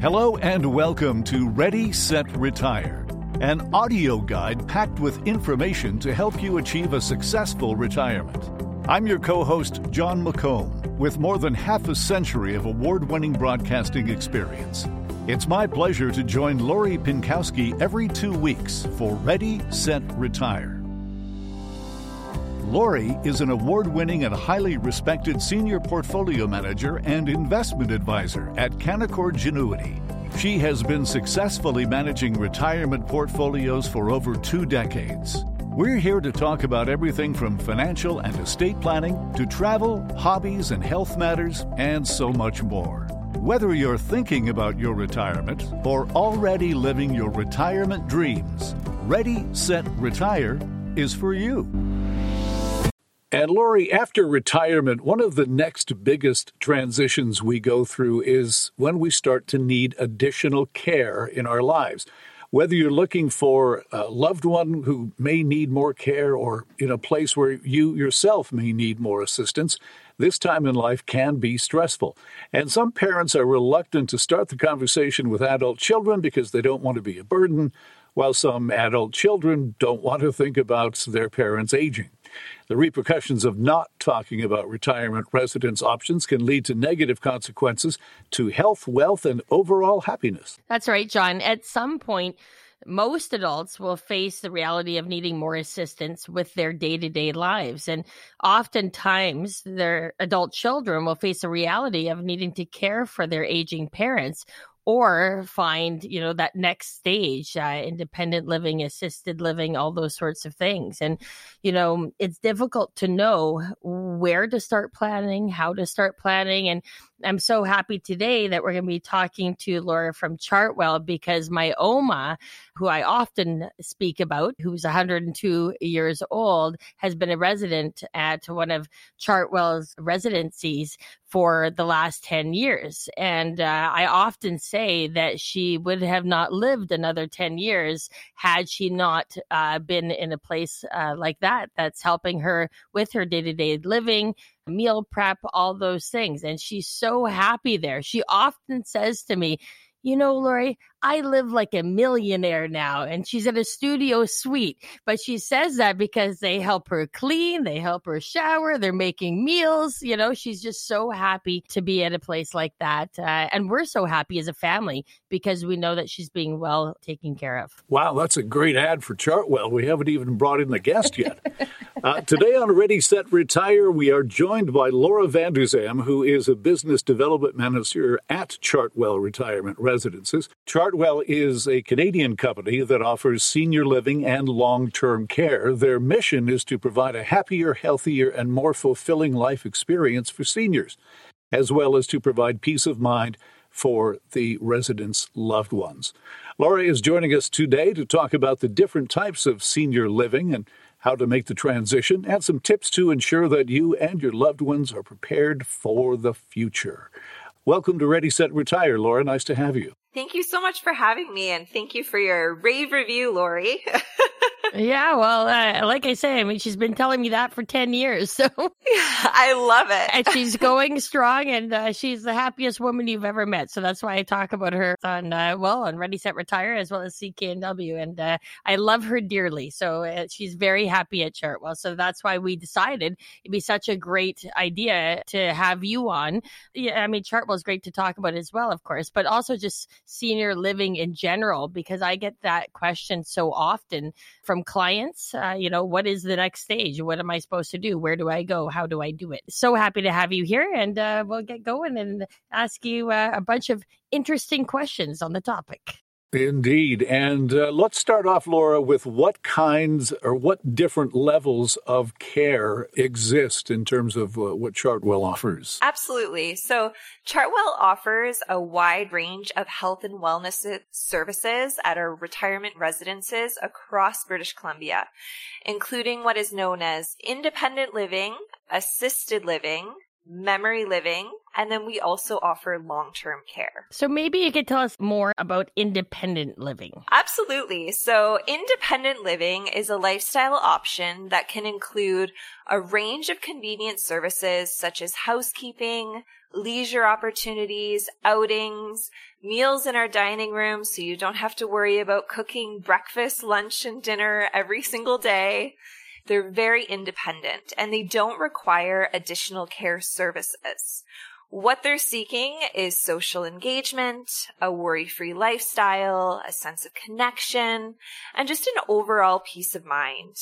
Hello and welcome to Ready, Set, Retire, an audio guide packed with information to help you achieve a successful retirement. I'm your co host, Jon McComb, with more than half a century of award winning broadcasting experience. It's my pleasure to join Lori Pinkowski every two weeks for Ready, Set, Retire. Lori is an award winning and highly respected senior portfolio manager and investment advisor at Canaccord Genuity. She has been successfully managing retirement portfolios for over two decades. We're here to talk about everything from financial and estate planning to travel, hobbies, and health matters, and so much more. Whether you're thinking about your retirement or already living your retirement dreams, Ready, Set, Retire is for you. And Lori, after retirement, one of the next biggest transitions we go through is when we start to need additional care in our lives. Whether you're looking for a loved one who may need more care or in a place where you yourself may need more assistance, this time in life can be stressful. And some parents are reluctant to start the conversation with adult children because they don't want to be a burden, while some adult children don't want to think about their parents aging. The repercussions of not talking about retirement residence options can lead to negative consequences to health, wealth, and overall happiness. That's right, Jon. At some point, most adults will face the reality of needing more assistance with their day to day lives. And oftentimes, their adult children will face the reality of needing to care for their aging parents or find you know that next stage uh, independent living assisted living all those sorts of things. And you know it's difficult to know where to start planning how to start planning. And I'm so happy today that we're going to be talking to Laura from Chartwell because my Oma, who I often speak about, who's 102 years old, has been a resident at one of Chartwell's residencies for the last 10 years. And uh, I often say that she would have not lived another 10 years had she not uh, been in a place uh, like that that's helping her with her day to day living meal prep, all those things. And she's so happy there. She often says to me, you know, Lori, I live like a millionaire now. And she's in a studio suite. But she says that because they help her clean, they help her shower, they're making meals. You know, she's just so happy to be at a place like that. Uh, and we're so happy as a family because we know that she's being well taken care of. Wow, that's a great ad for Chartwell. We haven't even brought in the guest yet. uh, today on Ready, Set, Retire, we are joined by Laura Van Vanderzalm, who is a business development manager at Chartwell Retirement Residences. Chart Chartwell is a Canadian company that offers senior living and long term care. Their mission is to provide a happier, healthier, and more fulfilling life experience for seniors, as well as to provide peace of mind for the residents' loved ones. Laura is joining us today to talk about the different types of senior living and how to make the transition, and some tips to ensure that you and your loved ones are prepared for the future. Welcome to Ready, Set, Retire, Laura. Nice to have you. Thank you so much for having me, and thank you for your rave review, Lori. yeah, well, uh, like I say, I mean, she's been telling me that for 10 years. So I love it. and she's going strong, and uh, she's the happiest woman you've ever met. So that's why I talk about her on, uh, well, on Ready, Set, Retire, as well as CKNW. And uh, I love her dearly. So uh, she's very happy at Chartwell. So that's why we decided it'd be such a great idea to have you on. Yeah, I mean, Chartwell's great to talk about as well, of course, but also just senior living in general because I get that question so often from clients. Uh, you know, what is the next stage? What am I supposed to do? Where do I go? How do I do it? So happy to have you here, and uh, we'll get going and ask you uh, a bunch of interesting questions on the topic. Indeed. And uh, let's start off, Laura, with what kinds or what different levels of care exist in terms of uh, what Chartwell offers. Absolutely. So, Chartwell offers a wide range of health and wellness services at our retirement residences across British Columbia, including what is known as independent living, assisted living, memory living, And then we also offer long term care. So maybe you could tell us more about independent living. Absolutely. So independent living is a lifestyle option that can include a range of convenient services such as housekeeping, leisure opportunities, outings, meals in our dining room so you don't have to worry about cooking breakfast, lunch, and dinner every single day. They're very independent and they don't require additional care services. What they're seeking is social engagement, a worry free lifestyle, a sense of connection, and just an overall peace of mind.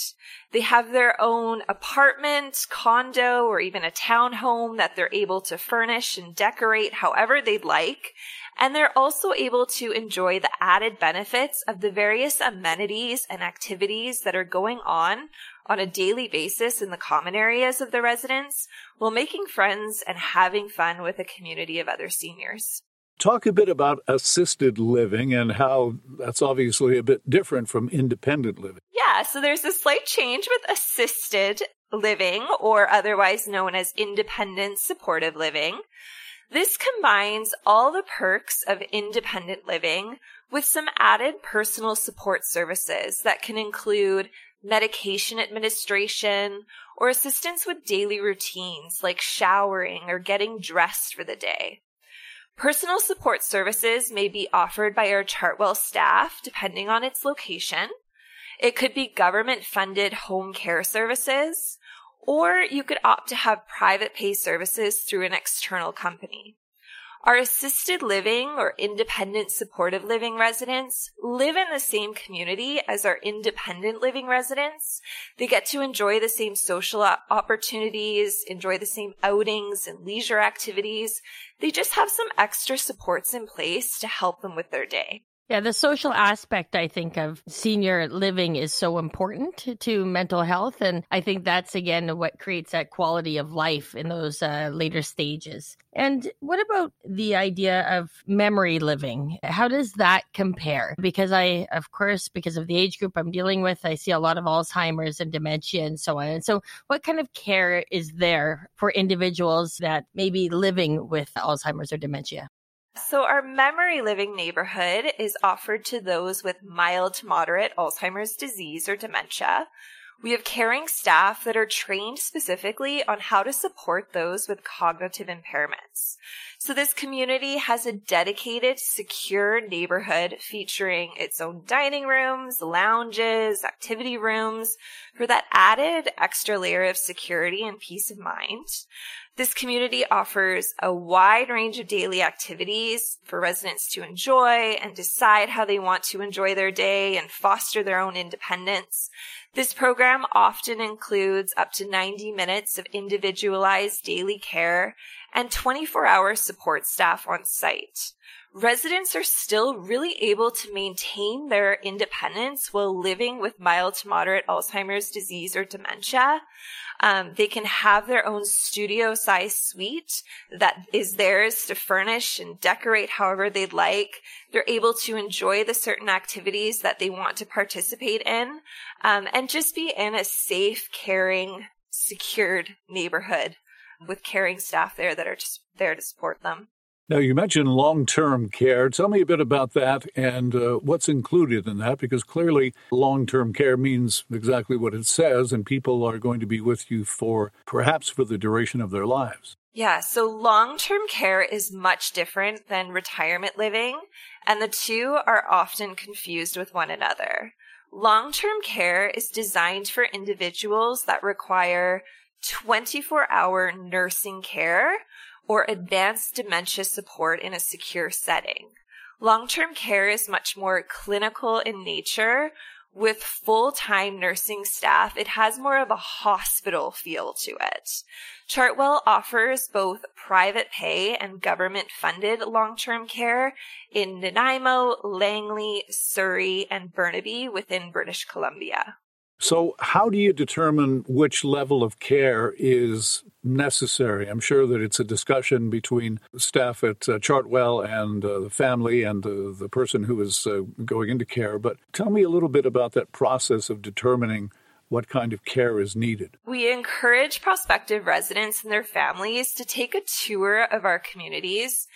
They have their own apartment, condo, or even a townhome that they're able to furnish and decorate however they'd like. And they're also able to enjoy the added benefits of the various amenities and activities that are going on on a daily basis in the common areas of the residence while making friends and having fun with a community of other seniors. Talk a bit about assisted living and how that's obviously a bit different from independent living. Yeah, so there's a slight change with assisted living, or otherwise known as independent supportive living. This combines all the perks of independent living with some added personal support services that can include medication administration, or assistance with daily routines like showering or getting dressed for the day. Personal support services may be offered by our Chartwell staff depending on its location. It could be government funded home care services, or you could opt to have private pay services through an external company. Our assisted living or independent supportive living residents live in the same community as our independent living residents. They get to enjoy the same social opportunities, enjoy the same outings and leisure activities. They just have some extra supports in place to help them with their day. Yeah, the social aspect, I think, of senior living is so important to mental health. And I think that's, again, what creates that quality of life in those uh, later stages. And what about the idea of memory living? How does that compare? Because I, of course, because of the age group I'm dealing with, I see a lot of Alzheimer's and dementia and so on. And so, what kind of care is there for individuals that may be living with Alzheimer's or dementia? So, our memory living neighborhood is offered to those with mild to moderate Alzheimer's disease or dementia. We have caring staff that are trained specifically on how to support those with cognitive impairments. So this community has a dedicated, secure neighborhood featuring its own dining rooms, lounges, activity rooms for that added extra layer of security and peace of mind. This community offers a wide range of daily activities for residents to enjoy and decide how they want to enjoy their day and foster their own independence. This program often includes up to 90 minutes of individualized daily care and 24 hour support staff on site. Residents are still really able to maintain their independence while living with mild to moderate Alzheimer's disease or dementia. Um, they can have their own studio size suite that is theirs to furnish and decorate however they'd like. They're able to enjoy the certain activities that they want to participate in, um, and just be in a safe, caring, secured neighborhood with caring staff there that are just there to support them. Now, you mentioned long term care. Tell me a bit about that and uh, what's included in that, because clearly long term care means exactly what it says, and people are going to be with you for perhaps for the duration of their lives. Yeah, so long term care is much different than retirement living, and the two are often confused with one another. Long term care is designed for individuals that require 24 hour nursing care or advanced dementia support in a secure setting. Long-term care is much more clinical in nature with full-time nursing staff. It has more of a hospital feel to it. Chartwell offers both private pay and government funded long-term care in Nanaimo, Langley, Surrey, and Burnaby within British Columbia. So, how do you determine which level of care is necessary? I'm sure that it's a discussion between staff at uh, Chartwell and uh, the family and uh, the person who is uh, going into care. But tell me a little bit about that process of determining what kind of care is needed? We encourage prospective residents and their families to take a tour of our communities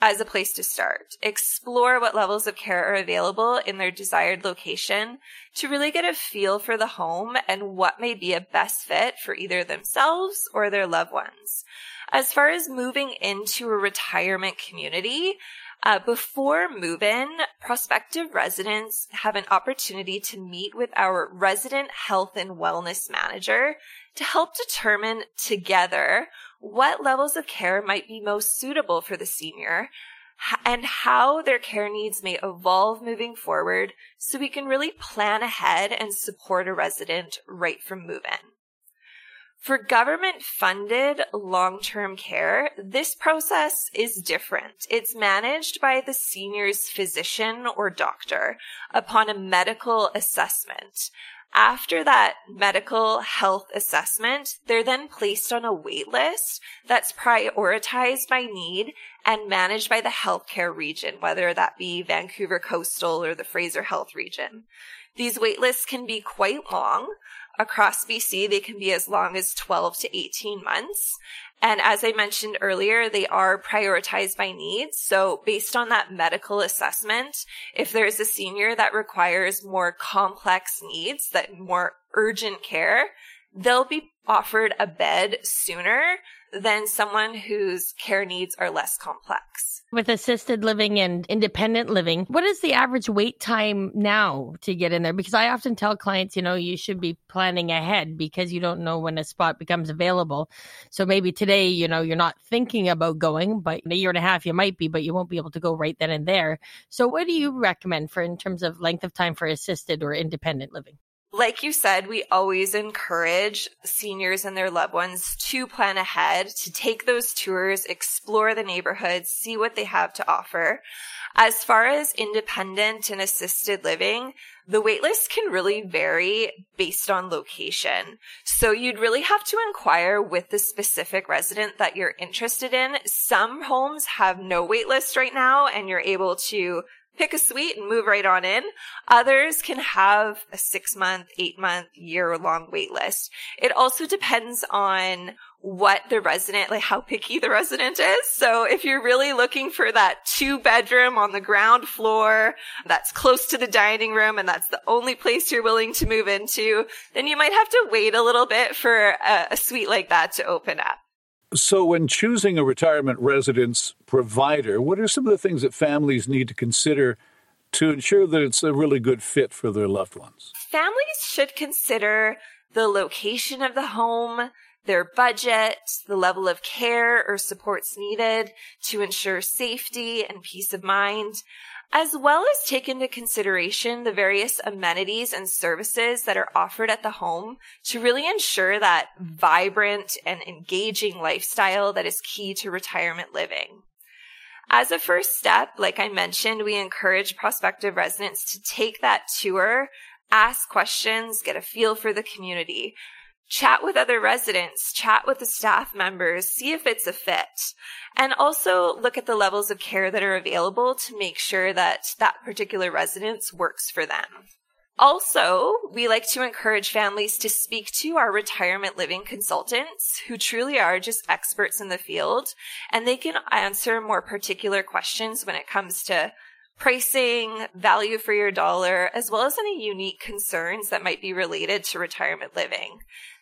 as a place to start. Explore what levels of care are available in their desired location to really get a feel for the home and what may be a best fit for either themselves or their loved ones. As far as moving into a retirement community, uh, before move in, prospective residents have an opportunity to meet with our resident health and wellness manager to help determine together what levels of care might be most suitable for the senior and how their care needs may evolve moving forward so we can really plan ahead and support a resident right from move in. For government funded long term care, this process is different. It's managed by the senior's physician or doctor upon a medical assessment. After that medical health assessment, they're then placed on a wait list that's prioritized by need and managed by the healthcare region, whether that be Vancouver Coastal or the Fraser Health region. These wait lists can be quite long, across BC, they can be as long as 12 to 18 months. And as I mentioned earlier, they are prioritized by needs. So based on that medical assessment, if there's a senior that requires more complex needs, that more urgent care, they'll be offered a bed sooner than someone whose care needs are less complex. With assisted living and independent living, what is the average wait time now to get in there? Because I often tell clients, you know, you should be planning ahead because you don't know when a spot becomes available. So maybe today, you know, you're not thinking about going, but in a year and a half you might be, but you won't be able to go right then and there. So what do you recommend for in terms of length of time for assisted or independent living? Like you said, we always encourage seniors and their loved ones to plan ahead, to take those tours, explore the neighborhoods, see what they have to offer. As far as independent and assisted living, the waitlist can really vary based on location. So you'd really have to inquire with the specific resident that you're interested in. Some homes have no waitlist right now and you're able to pick a suite and move right on in. Others can have a six month, eight month, year long wait list. It also depends on what the resident, like how picky the resident is. So if you're really looking for that two bedroom on the ground floor that's close to the dining room and that's the only place you're willing to move into, then you might have to wait a little bit for a, a suite like that to open up. So, when choosing a retirement residence provider, what are some of the things that families need to consider to ensure that it's a really good fit for their loved ones? Families should consider the location of the home, their budget, the level of care or supports needed to ensure safety and peace of mind, as well as take into consideration the various amenities and services that are offered at the home to really ensure that vibrant and engaging lifestyle that is key to retirement living. As a first step, like I mentioned, we encourage prospective residents to take that tour, ask questions, get a feel for the community, chat with other residents, chat with the staff members, see if it's a fit, and also look at the levels of care that are available to make sure that that particular residence works for them. Also, we like to encourage families to speak to our retirement living consultants who truly are just experts in the field and they can answer more particular questions when it comes to pricing, value for your dollar, as well as any unique concerns that might be related to retirement living.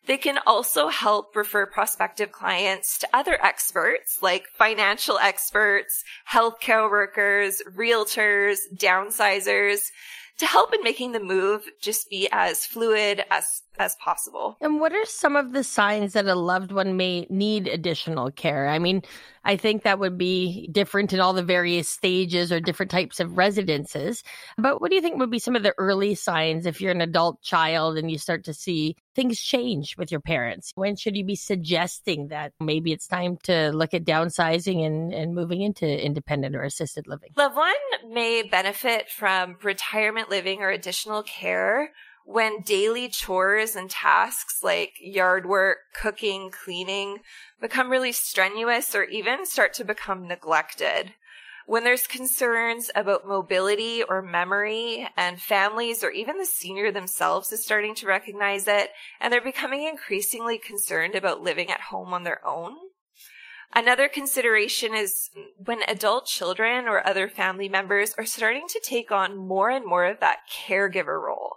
They can also help refer prospective clients to other experts like financial experts, healthcare workers, realtors, downsizers to help in making the move just be as fluid as as possible. And what are some of the signs that a loved one may need additional care? I mean, I think that would be different in all the various stages or different types of residences. But what do you think would be some of the early signs if you're an adult child and you start to see things change with your parents? When should you be suggesting that maybe it's time to look at downsizing and, and moving into independent or assisted living? Loved one may benefit from retirement living or additional care when daily chores and tasks like yard work, cooking, cleaning become really strenuous or even start to become neglected. When there's concerns about mobility or memory and families or even the senior themselves is starting to recognize it and they're becoming increasingly concerned about living at home on their own. Another consideration is when adult children or other family members are starting to take on more and more of that caregiver role,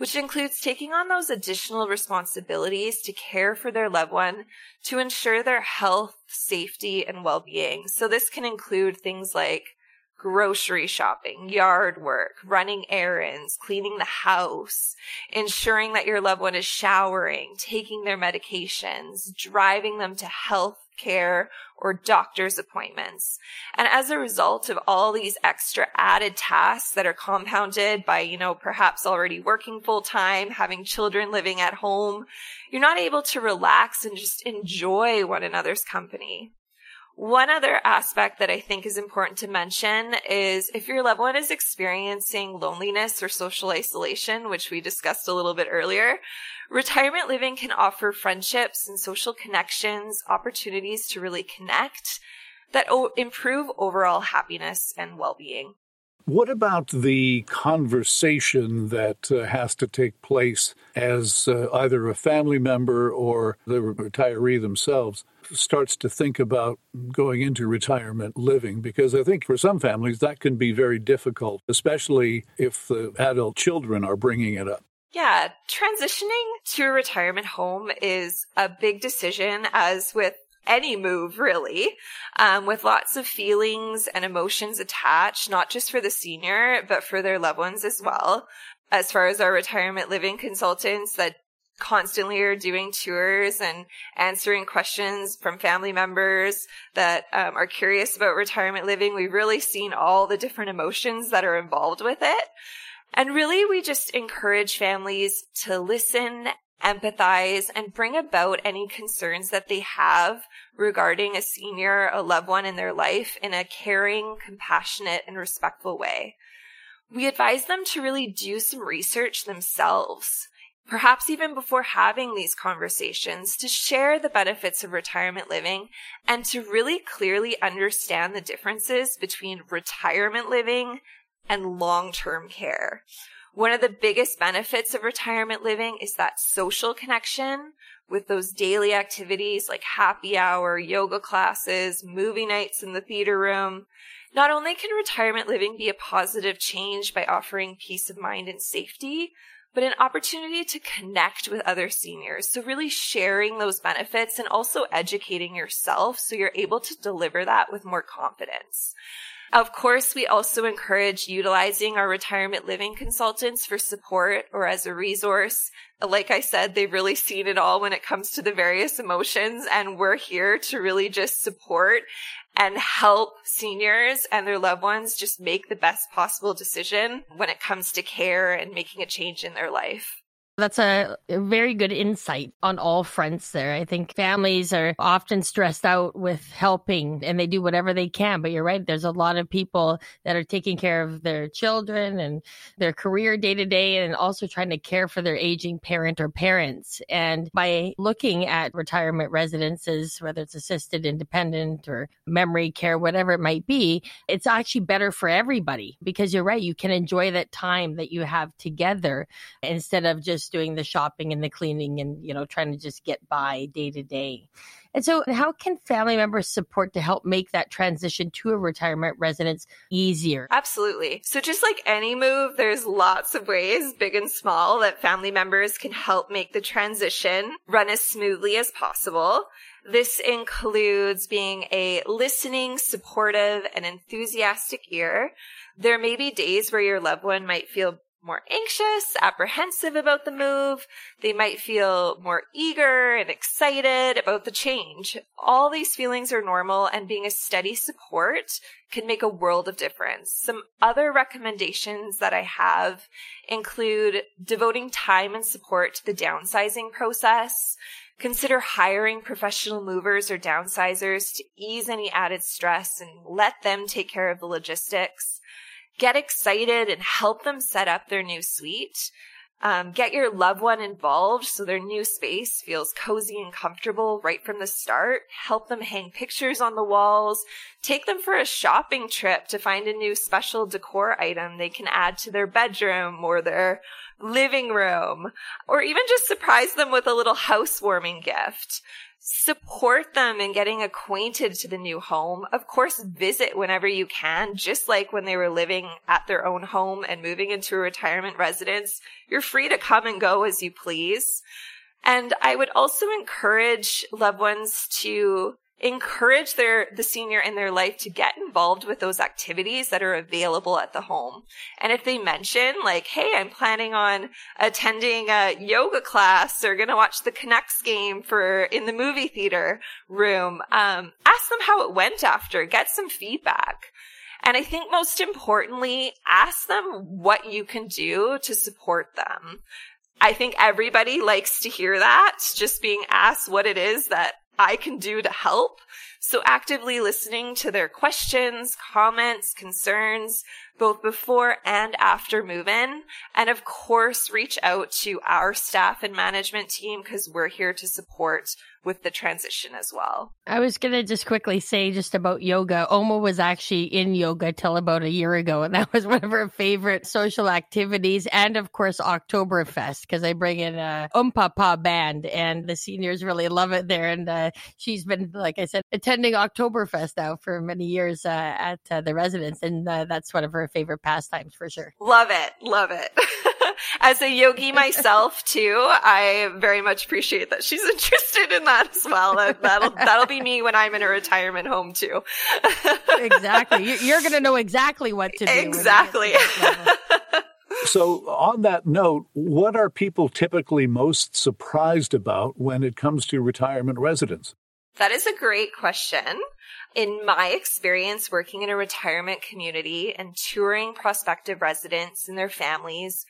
which includes taking on those additional responsibilities to care for their loved one to ensure their health, safety, and well-being. So this can include things like grocery shopping, yard work, running errands, cleaning the house, ensuring that your loved one is showering, taking their medications, driving them to health care or doctor's appointments. And as a result of all these extra added tasks that are compounded by, you know, perhaps already working full time, having children living at home, you're not able to relax and just enjoy one another's company. One other aspect that I think is important to mention is if your loved one is experiencing loneliness or social isolation, which we discussed a little bit earlier, retirement living can offer friendships and social connections, opportunities to really connect that o- improve overall happiness and well-being. What about the conversation that uh, has to take place as uh, either a family member or the retiree themselves starts to think about going into retirement living? Because I think for some families that can be very difficult, especially if the adult children are bringing it up. Yeah, transitioning to a retirement home is a big decision, as with any move really, um, with lots of feelings and emotions attached, not just for the senior, but for their loved ones as well. As far as our retirement living consultants that constantly are doing tours and answering questions from family members that um, are curious about retirement living, we've really seen all the different emotions that are involved with it. And really, we just encourage families to listen empathize, and bring about any concerns that they have regarding a senior, a loved one in their life in a caring, compassionate, and respectful way. We advise them to really do some research themselves, perhaps even before having these conversations, to share the benefits of retirement living and to really clearly understand the differences between retirement living and long-term care. One of the biggest benefits of retirement living is that social connection with those daily activities like happy hour, yoga classes, movie nights in the theater room. Not only can retirement living be a positive change by offering peace of mind and safety, but an opportunity to connect with other seniors. So really sharing those benefits and also educating yourself so you're able to deliver that with more confidence. Of course, we also encourage utilizing our retirement living consultants for support or as a resource. Like I said, they've really seen it all when it comes to the various emotions and we're here to really just support and help seniors and their loved ones just make the best possible decision when it comes to care and making a change in their life. That's a, very good insight on all fronts there. I think families are often stressed out with helping and they do whatever they can. But you're right. There's a lot of people that are taking care of their children and their career day to day and also trying to care for their aging parent or parents. And by looking at retirement residences, whether it's assisted independent or memory care, whatever it might be, it's actually better for everybody because you're right. You can enjoy that time that you have together instead of just doing the shopping and the cleaning and, you know, trying to just get by day to day. And so, how can family members support to help make that transition to a retirement residence easier? Absolutely. So, just like any move, there's lots of ways, big and small, that family members can help make the transition run as smoothly as possible. This includes being a listening, supportive, and enthusiastic ear. There may be days where your loved one might feel more anxious, apprehensive about the move. They might feel more eager and excited about the change. All these feelings are normal and being a steady support can make a world of difference. Some other recommendations that I have include devoting time and support to the downsizing process. Consider hiring professional movers or downsizers to ease any added stress and let them take care of the logistics get excited and help them set up their new suite. Um, get your loved one involved so their new space feels cozy and comfortable right from the start. Help them hang pictures on the walls. Take them for a shopping trip to find a new special decor item they can add to their bedroom or their living room, or even just surprise them with a little housewarming gift support them in getting acquainted to the new home. Of course, visit whenever you can, just like when they were living at their own home and moving into a retirement residence. You're free to come and go as you please. And I would also encourage loved ones to encourage their the senior in their life to get involved with those activities that are available at the home. And if they mention like, "Hey, I'm planning on attending a yoga class or going to watch the Canucks game for in the movie theater room," um, ask them how it went after. Get some feedback. And I think most importantly, ask them what you can do to support them. I think everybody likes to hear that, just being asked what it is that I can do to help. So actively listening to their questions, comments, concerns, both before and after move in. And of course, reach out to our staff and management team because we're here to support with the transition as well. I was going to just quickly say just about yoga. Oma was actually in yoga till about a year ago, and that was one of her favorite social activities. And of course, Oktoberfest, because I bring in a Umpapa band, and the seniors really love it there. And uh, she's been, like I said, attending Oktoberfest now for many years uh, at uh, the residence, and uh, that's one of her favorite pastimes for sure. Love it. Love it. As a yogi myself too, I very much appreciate that she's interested in that as well. That'll that'll be me when I'm in a retirement home too. exactly. You're going to know exactly what to do. Exactly. So, on that note, what are people typically most surprised about when it comes to retirement residence? That is a great question. In my experience working in a retirement community and touring prospective residents and their families,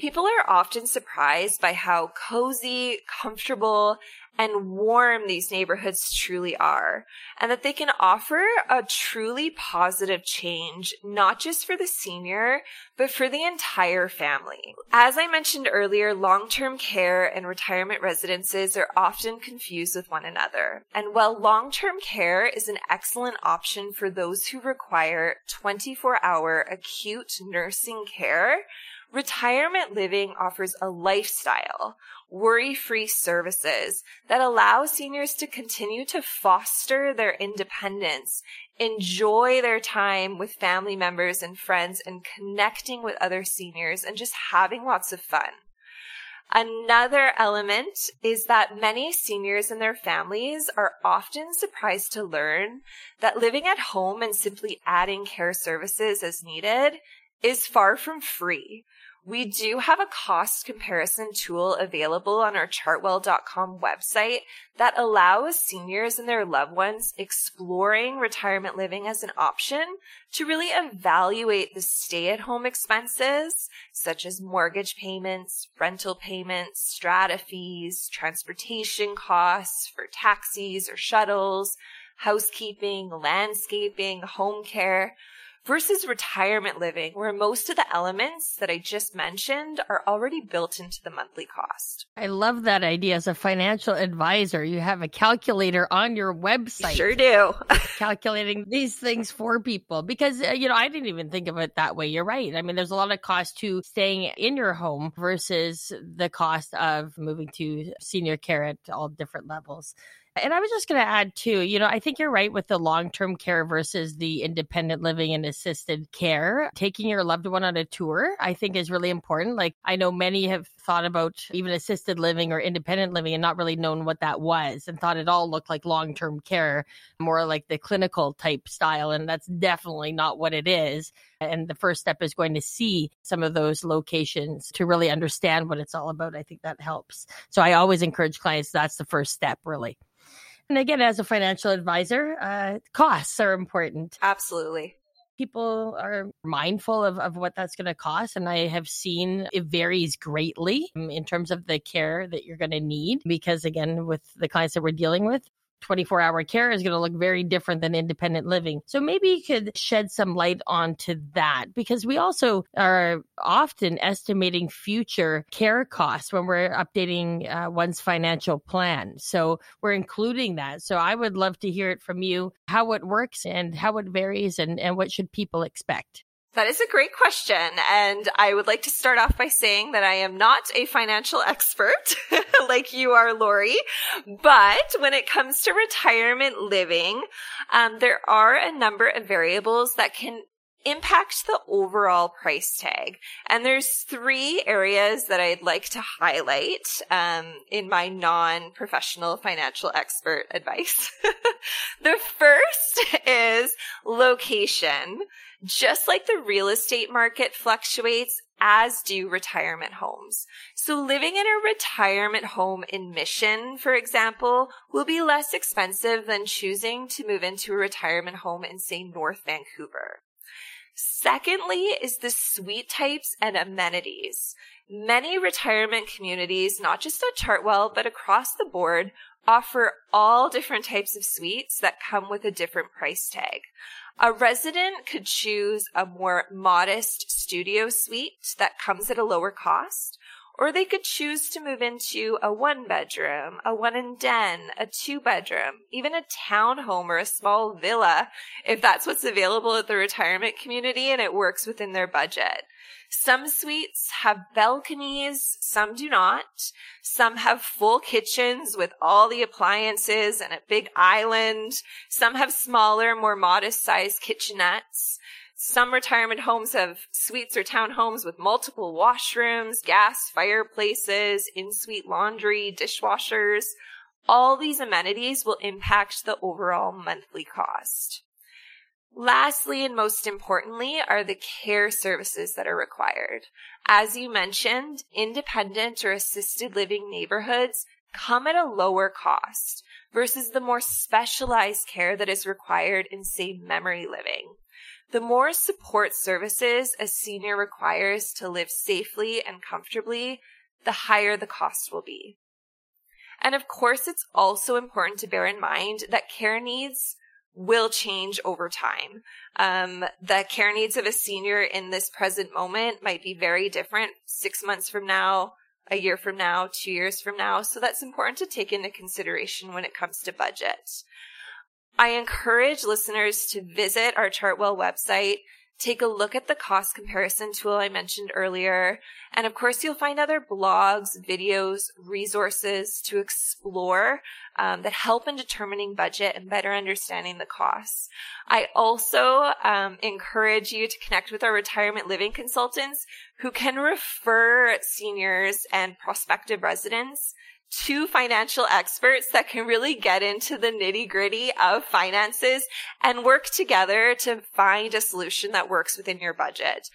People are often surprised by how cozy, comfortable, and warm these neighborhoods truly are, and that they can offer a truly positive change, not just for the senior, but for the entire family. As I mentioned earlier, long-term care and retirement residences are often confused with one another. And while long-term care is an excellent option for those who require 24-hour acute nursing care, Retirement living offers a lifestyle, worry-free services that allow seniors to continue to foster their independence, enjoy their time with family members and friends and connecting with other seniors and just having lots of fun. Another element is that many seniors and their families are often surprised to learn that living at home and simply adding care services as needed is far from free. We do have a cost comparison tool available on our chartwell.com website that allows seniors and their loved ones exploring retirement living as an option to really evaluate the stay at home expenses, such as mortgage payments, rental payments, strata fees, transportation costs for taxis or shuttles, housekeeping, landscaping, home care versus retirement living, where most of the elements that I just mentioned are already built into the monthly cost. I love that idea. As a financial advisor, you have a calculator on your website. Sure do. calculating these things for people because, uh, you know, I didn't even think of it that way. You're right. I mean, there's a lot of cost to staying in your home versus the cost of moving to senior care at all different levels. And I was just going to add too, you know, I think you're right with the long term care versus the independent living and assisted care. Taking your loved one on a tour, I think is really important. Like I know many have thought about even assisted living or independent living and not really known what that was and thought it all looked like long term care, more like the clinical type style. And that's definitely not what it is. And the first step is going to see some of those locations to really understand what it's all about. I think that helps. So I always encourage clients that's the first step, really. And again, as a financial advisor, uh, costs are important. Absolutely. People are mindful of, of what that's going to cost. And I have seen it varies greatly in terms of the care that you're going to need. Because again, with the clients that we're dealing with, 24 hour care is going to look very different than independent living. So maybe you could shed some light onto that because we also are often estimating future care costs when we're updating uh, one's financial plan. So we're including that. So I would love to hear it from you how it works and how it varies and, and what should people expect. That is a great question. And I would like to start off by saying that I am not a financial expert like you are, Lori. But when it comes to retirement living, um, there are a number of variables that can impact the overall price tag. And there's three areas that I'd like to highlight um, in my non-professional financial expert advice. the first is location. Just like the real estate market fluctuates, as do retirement homes. So living in a retirement home in Mission, for example, will be less expensive than choosing to move into a retirement home in, say, North Vancouver. Secondly is the suite types and amenities. Many retirement communities, not just at Chartwell, but across the board, offer all different types of suites that come with a different price tag. A resident could choose a more modest studio suite that comes at a lower cost, or they could choose to move into a one bedroom, a one and den, a two bedroom, even a townhome or a small villa if that's what's available at the retirement community and it works within their budget. Some suites have balconies, some do not. Some have full kitchens with all the appliances and a big island. Some have smaller, more modest sized kitchenettes. Some retirement homes have suites or townhomes with multiple washrooms, gas fireplaces, in-suite laundry, dishwashers. All these amenities will impact the overall monthly cost. Lastly, and most importantly, are the care services that are required. As you mentioned, independent or assisted living neighborhoods come at a lower cost versus the more specialized care that is required in, say, memory living. The more support services a senior requires to live safely and comfortably, the higher the cost will be. And of course, it's also important to bear in mind that care needs will change over time. Um, the care needs of a senior in this present moment might be very different six months from now, a year from now, two years from now. So that's important to take into consideration when it comes to budget. I encourage listeners to visit our Chartwell website take a look at the cost comparison tool I mentioned earlier. And of course, you'll find other blogs, videos, resources to explore um, that help in determining budget and better understanding the costs. I also um, encourage you to connect with our retirement living consultants who can refer seniors and prospective residents two financial experts that can really get into the nitty gritty of finances and work together to find a solution that works within your budget.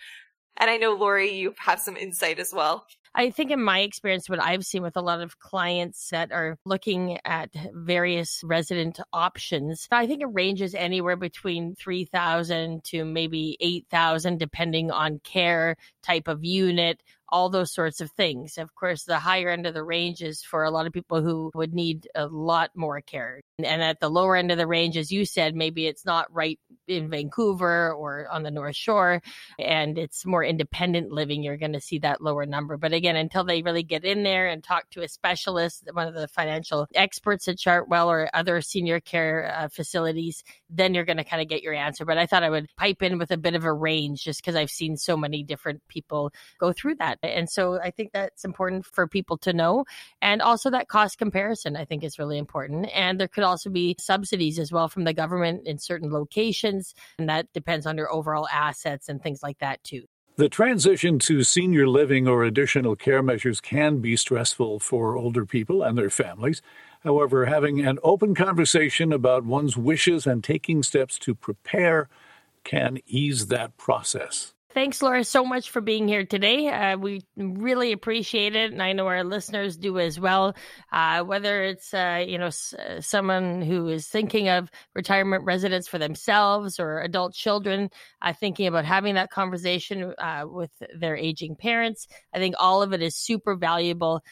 And I know, Lori, you have some insight as well. I think in my experience, what I've seen with a lot of clients that are looking at various resident options, I think it ranges anywhere between 3000 to maybe 8000 depending on care, type of unit, all those sorts of things. Of course, the higher end of the range is for a lot of people who would need a lot more care. And at the lower end of the range, as you said, maybe it's not right in Vancouver or on the North Shore and it's more independent living, you're going to see that lower number. But again, until they really get in there and talk to a specialist, one of the financial experts at Chartwell or other senior care uh, facilities, then you're going to kind of get your answer. But I thought I would pipe in with a bit of a range just because I've seen so many different people go through that. And so I think that's important for people to know. And also that cost comparison, I think is really important. And there could also be subsidies as well from the government in certain locations. And that depends on your overall assets and things like that too. The transition to senior living or additional care measures can be stressful for older people and their families. However, having an open conversation about one's wishes and taking steps to prepare can ease that process. Thanks, Laura, so much for being here today. Uh, we really appreciate it, and I know our listeners do as well. Uh, whether it's uh, you know s- uh, someone who is thinking of retirement residence for themselves or adult children uh, thinking about having that conversation uh, with their aging parents, I think all of it is super valuable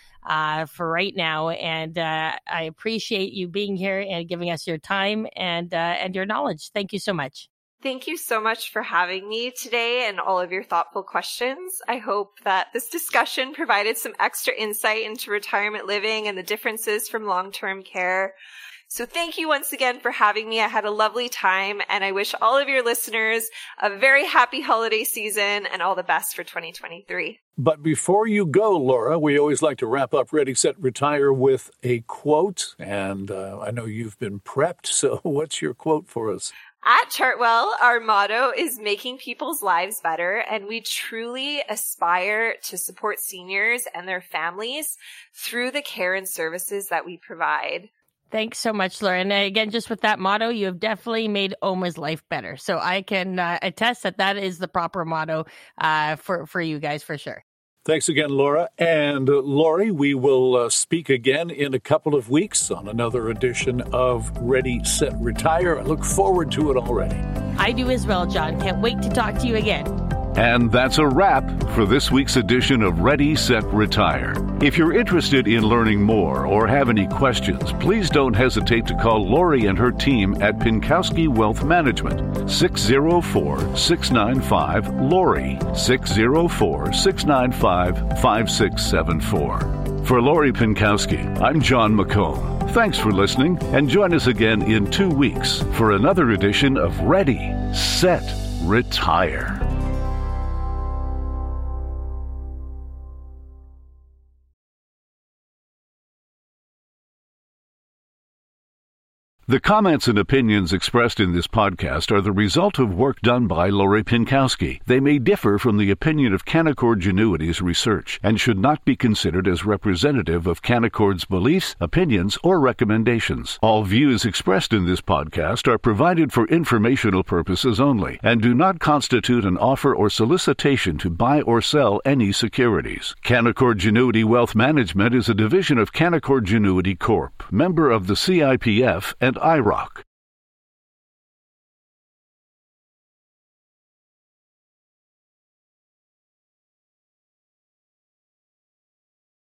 for right now. And I appreciate you being here and giving us your time and and your knowledge. Thank you so much. Thank you so much for having me today and all of your thoughtful questions. I hope that this discussion provided some extra insight into retirement living and the differences from long-term care. So thank you once again for having me. I had a lovely time and I wish all of your listeners a very happy holiday season and all the best for 2023. But before you go, Laura, we always like to wrap up Ready, Set, Retire with a quote. And uh, I know you've been prepped. So what's your quote for us? At Chartwell, our motto is making people's lives better, and we truly aspire to support seniors and their families through the care and services that we provide. Thanks so much, Lauren. And again, just with that motto, you have definitely made Oma's life better. So I can uh, attest that that is the proper motto uh, for for you guys for sure. Thanks again, Laura. And uh, Lori, we will uh, speak again in a couple of weeks on another edition of Ready, Set, Retire. I look forward to it already. I do as well, Jon. Can't wait to talk to you again. And that's a wrap for this week's edition of Ready, Set, Retire. If you're interested in learning more or have any questions, please don't hesitate to call Lori and her team at Pinkowski Wealth Management, 604 695 Lori, 604 695 5674. For Lori Pinkowski, I'm Jon McComb. Thanks for listening, and join us again in two weeks for another edition of Ready, Set, Retire. The comments and opinions expressed in this podcast are the result of work done by Lori Pinkowski. They may differ from the opinion of Canaccord Genuity's research and should not be considered as representative of Canaccord's beliefs, opinions, or recommendations. All views expressed in this podcast are provided for informational purposes only and do not constitute an offer or solicitation to buy or sell any securities. Canaccord Genuity Wealth Management is a division of Canaccord Genuity Corp., member of the CIPF and IIROC.